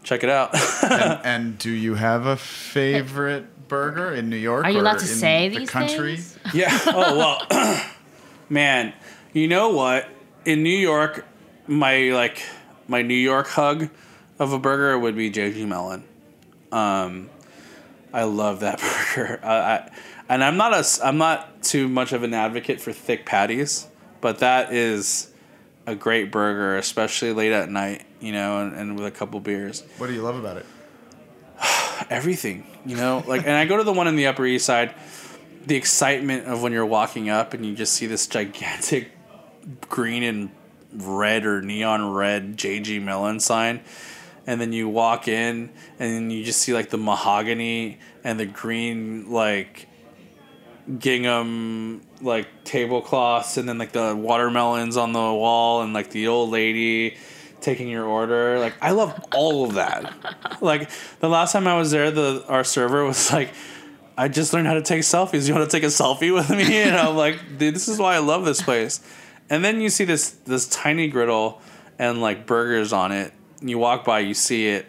check it out. and, and do you have a favorite burger in New York? Are you or allowed to in say the these country? things? yeah. Oh well, man. You know what? In New York, my like my New York hug of a burger would be JG Melon. Um, I love that burger. I, I, and I'm not a I'm not too much of an advocate for thick patties, but that is a great burger, especially late at night. You know, and, and with a couple beers. What do you love about it? everything, you know. Like, and I go to the one in the Upper East Side. The excitement of when you're walking up and you just see this gigantic green and red or neon red JG Melon sign, and then you walk in and you just see like the mahogany and the green like gingham like tablecloths and then like the watermelons on the wall and like the old lady taking your order. Like i love all of that. Like the last time i was there the our server was like i just learned how to take selfies. You want to take a selfie with me? And i'm like dude this is why i love this place. And then you see this this tiny griddle and like burgers on it. You walk by you see it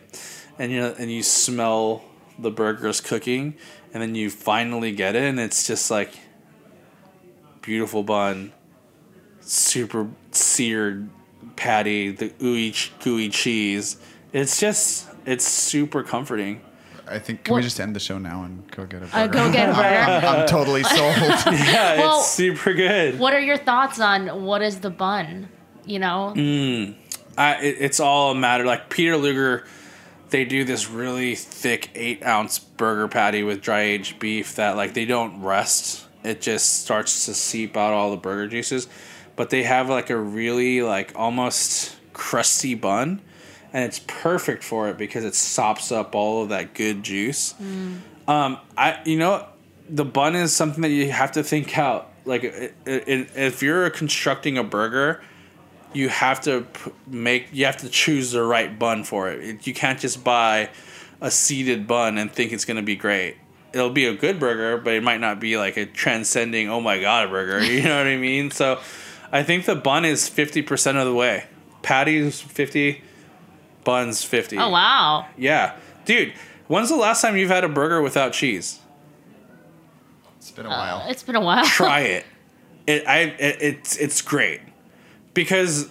and you and you smell the burgers cooking and then you finally get it and it's just like beautiful bun super seared patty the ooey gooey cheese it's just it's super comforting I think can we just end the show now and go get a burger? Uh, go get a burger. I'm totally sold. yeah Well- it's super good what are your thoughts on what is the bun? You know, I, it, it's all a matter like Peter Luger. They do this really thick eight ounce burger patty with dry aged beef that like they don't rest. It just starts to seep out all the burger juices, but they have like a really like almost crusty bun, and it's perfect for it because it sops up all of that good juice. Um, I you know, the bun is something that you have to think out. Like it, it, if you're constructing a burger, you have to p- make you have to choose the right bun for it. It- You can't just buy a seeded bun and think it's going to be great. It'll be a good burger, but it might not be like a transcending oh my god burger. You know what I mean? So I think the bun is 50% of the way. Patty's 50, buns 50. oh wow, Yeah. Dude, when's the last time you've had a burger without cheese? It's been a while. Uh, it's been a while. try it. It I it, it's it's great because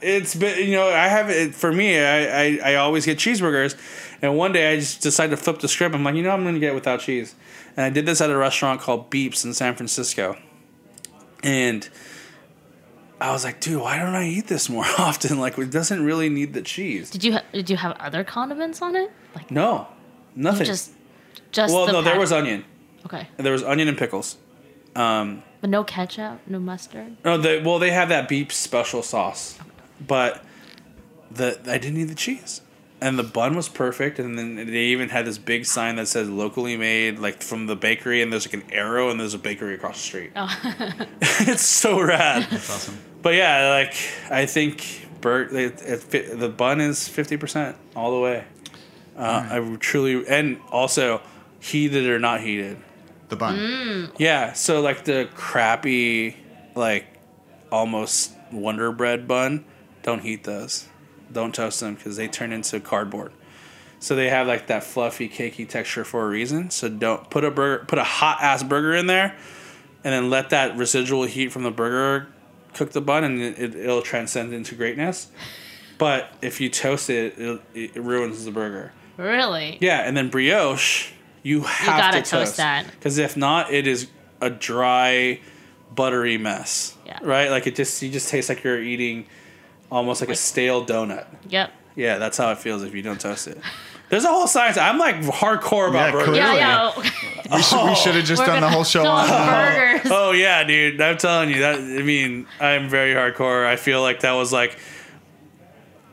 it's been you know I have it for me I, I I always get cheeseburgers and one day I just decided to flip the script I'm like you know I'm gonna get it without cheese and I did this at a restaurant called Beeps in San Francisco and I was like dude why don't I eat this more often like it doesn't really need the cheese Did you ha- did you have other condiments on it? Like no nothing just just well the no there was onion okay, there was onion and pickles um, but no ketchup, no mustard. No, they well they have that beef special sauce, but the I didn't need the cheese, and the bun was perfect, and then they even had this big sign that says locally made, like from the bakery, and there's like an arrow, and there's a bakery across the street. Oh. it's so rad. That's awesome. But yeah, like I think Bert, it, it, fit- the bun is fifty percent all the way. Uh, I truly, and also heated or not heated. The bun. Mm. Yeah, so like the crappy, like almost Wonder Bread bun, don't heat those. Don't toast them because they turn into cardboard. So they have like that fluffy, cakey texture for a reason. So don't put a burger, put a hot ass burger in there, and then let that residual heat from the burger cook the bun, and it, it'll transcend into greatness. But if you toast it, it, it ruins the burger. Really? Yeah, and then brioche, you have gotta to toast that. because if not, it is a dry, buttery mess. Yeah. Right, like it just you just taste like you're eating almost like a stale donut. Yep. Yeah, that's how it feels if you don't toast it. There's a whole science. I'm like hardcore about Yeah, burgers. Yeah, yeah. We should, we should have just We're done the gonna whole show on. burgers. Oh yeah, dude. I'm telling you that. I mean, I'm very hardcore. I feel like that was like.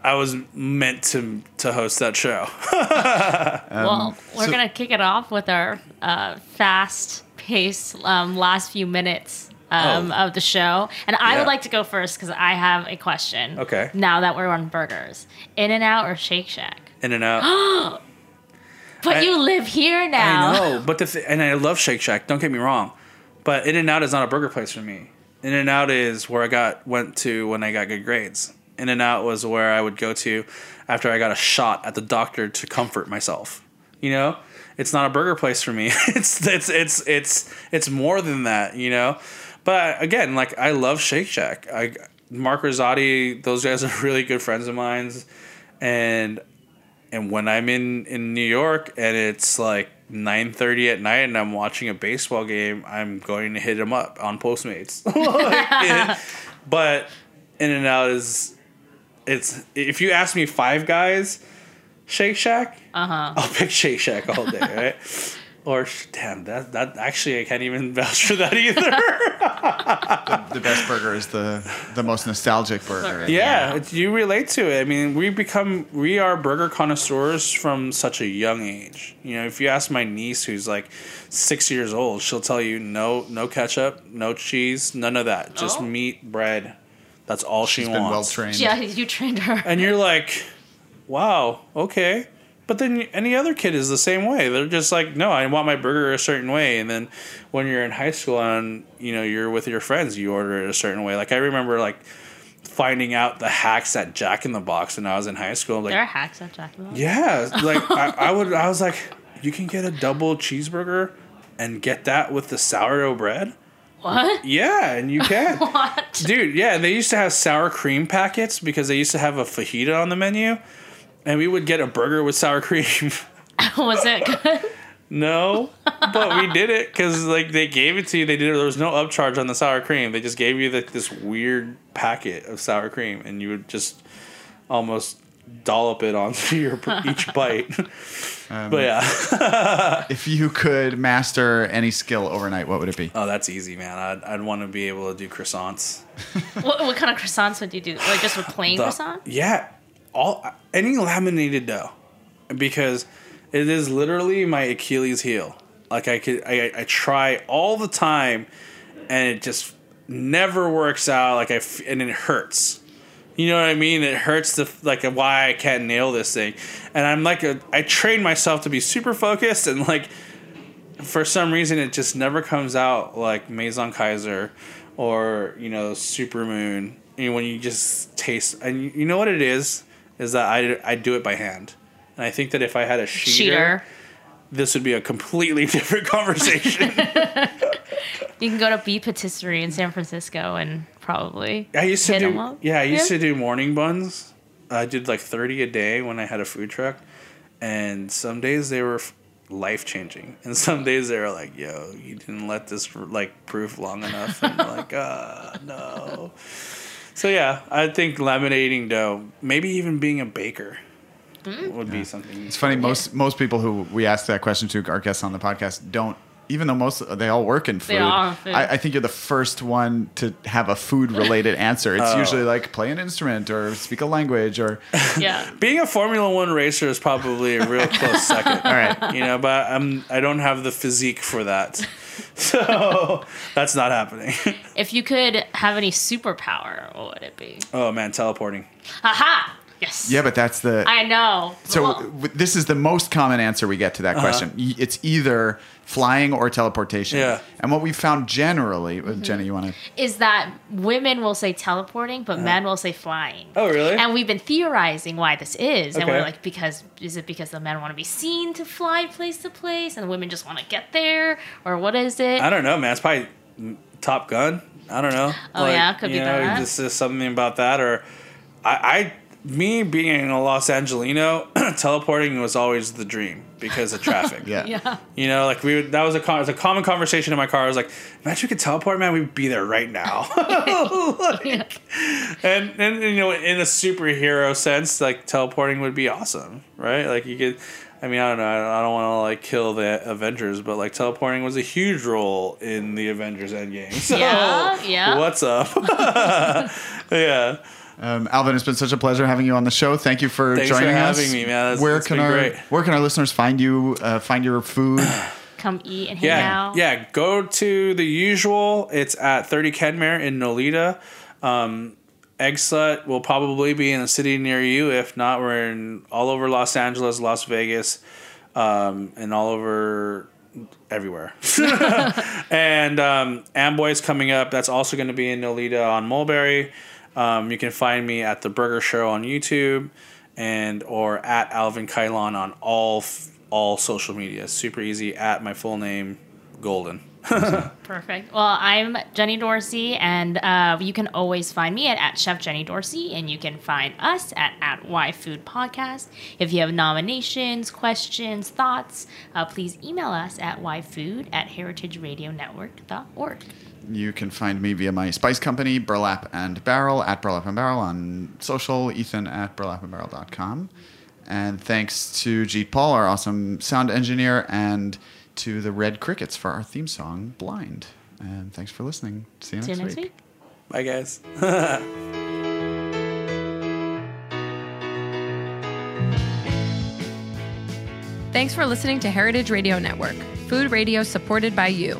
I was meant to to host that show. well, we're so- gonna kick it off with our uh, fast pace um, last few minutes um, Oh. of the show, and I Yeah. would like to go first because I have a question. Okay. Now that we're on burgers, In and Out or Shake Shack? In and out. But I- you live here now. I know, but the th- and I love Shake Shack. Don't get me wrong, but In and Out is not a burger place for me. In and Out is where I got went to when I got good grades. In and Out was where I would go to after I got a shot at the doctor to comfort myself. You know, it's not a burger place for me. it's it's it's it's it's more than that. You know, but again, like I love Shake Shack. I Mark Rosati, those guys are really good friends of mine, and and when I'm in in New York and it's like 9:30 at night and I'm watching a baseball game, I'm going to hit them up on Postmates. Like, it- but In and Out is it's if you ask me Five Guys, Shake Shack, Uh-huh. I'll pick Shake Shack all day, right? Or damn, that that actually I can't even vouch for that either. the best burger is the the most nostalgic burger. Yeah, it's, you relate to it. I mean, we become we are burger connoisseurs from such a young age. You know, if you ask my niece who's like six years old, she'll tell you no no ketchup, no cheese, none of that. Just Oh. meat, bread. That's all she She's been well trained. Yeah, you trained her. and you're like, wow, okay. But then any other kid is the same way. They're just like, no, I want my burger a certain way. And then when you're in high school and you know you're with your friends, you order it a certain way. Like I remember like finding out the hacks at Jack in the Box when I was in high school. Like there are hacks at Jack in the Box. yeah, like I, I would. I was like, you can get a double cheeseburger and get that with the sourdough bread. What? Yeah, and you can. What? Dude, yeah, they used to have sour cream packets because they used to have a fajita on the menu, and we would get a burger with sour cream. Was it good? no, but we did it because like they gave it to you. They did. There was no upcharge on the sour cream. They just gave you like this weird packet of sour cream, and you would just almost dollop it onto your each bite. Um, but yeah, If you could master any skill overnight, what would it be? oh, that's easy, man. I'd, I'd want to be able to do croissants. what, what kind of croissants would you do? Like just with plain The- croissant? Yeah, all any laminated dough, because it is literally my Achilles heel. Like I could, I, I try all the time, and it just never works out. Like I, f- and it hurts. You know what I mean? It hurts the like why I can't nail this thing, and I'm like a, I train myself to be super focused, and like for some reason it just never comes out like Maison Kayser or you know Supermoon. You know, when you just taste, and you- you know what it is, is that I I do it by hand, and I think that if I had a sheeter, Cheater. this would be a completely different conversation. You can go to B Patisserie in San Francisco and probably I used to do yeah, I used to do morning buns. I did like thirty a day when I had a food truck, and some days they were life changing, and some days they were like, "Yo, you didn't let this like proof long enough," and like, "Ah, no." So yeah, I think laminating dough, maybe even being a baker, Mm. would be something. It's funny. Most most people who we ask that question to, our guests on the podcast, don't. Even though most they all work in food, all are food. I, I think you're the first one to have a food related answer. It's oh. usually like play an instrument or speak a language or Yeah. Being a Formula One racer is probably a real close second. all right. you know, but I'm I don't have the physique for that, so that's not happening. If you could have any superpower, what would it be? oh man, teleporting. Aha! Yes. Yeah, but that's the I know. So Well, w- this is the most common answer we get to that question. It's either flying or teleportation. Uh-huh. Yeah. And what we found generally, uh, Mm-hmm. Jenny, you want to? is that women will say teleporting, but men will say flying. Oh really? And we've been theorizing why this is, and we're like, because is it because the men want to be seen to fly place to place, and the women just want to get there, or what is it? I don't know, man. It's probably Top Gun. I don't know. Oh, yeah, could you be know, that. This is something about that, or I, I, me being a Los Angelino, teleporting was always the dream because of traffic. Yeah. Yeah. You know, like we would, that was a con- was a common conversation in my car. I was like, imagine we could teleport, man. We'd be there right now. Like, and and you know, in a superhero sense, like teleporting would be awesome, right? Like you could. I mean, I don't know. I don't want to like kill the Avengers, but like teleporting was a huge role in the Avengers Endgame. So, Yeah, yeah. What's up? yeah. Um, Alvin, it's been such a pleasure having you on the show. Thank you for Thanks for joining us. having me, man. That's- where it's can been our great. Where can our listeners find you? Uh, find your food. Come eat and hang Yeah, out. yeah. Go to the usual. It's at 30 Kenmare in Nolita. Um, Eggslut will probably be in a city near you. If not, we're in all over Los Angeles, Las Vegas, um, and all over everywhere. and um, Amboy's coming up. That's also going to be in Nolita on Mulberry. Um, you can find me at the Burger Show on YouTube and or at Alvin Cailan on all all social media. Super easy at my full name, Golden. Perfect. Well, I'm Jenny Dorsey, and uh, you can always find me at, at Chef Jenny Dorsey, and you can find us at, at Why Food Podcast. If you have nominations, questions, thoughts, uh, please email us at yfood at heritageradionetwork.org. You can find me via my spice company, Burlap and Barrel, at Burlap and Barrel on social, Ethan at burlapandbarrel.com. And thanks to Jeet Paul, our awesome sound engineer, and to the Red Crickets for our theme song, Blind. And thanks for listening. See you See next, you next week. week. Bye, guys. Thanks for listening to Heritage Radio Network, food radio supported by you.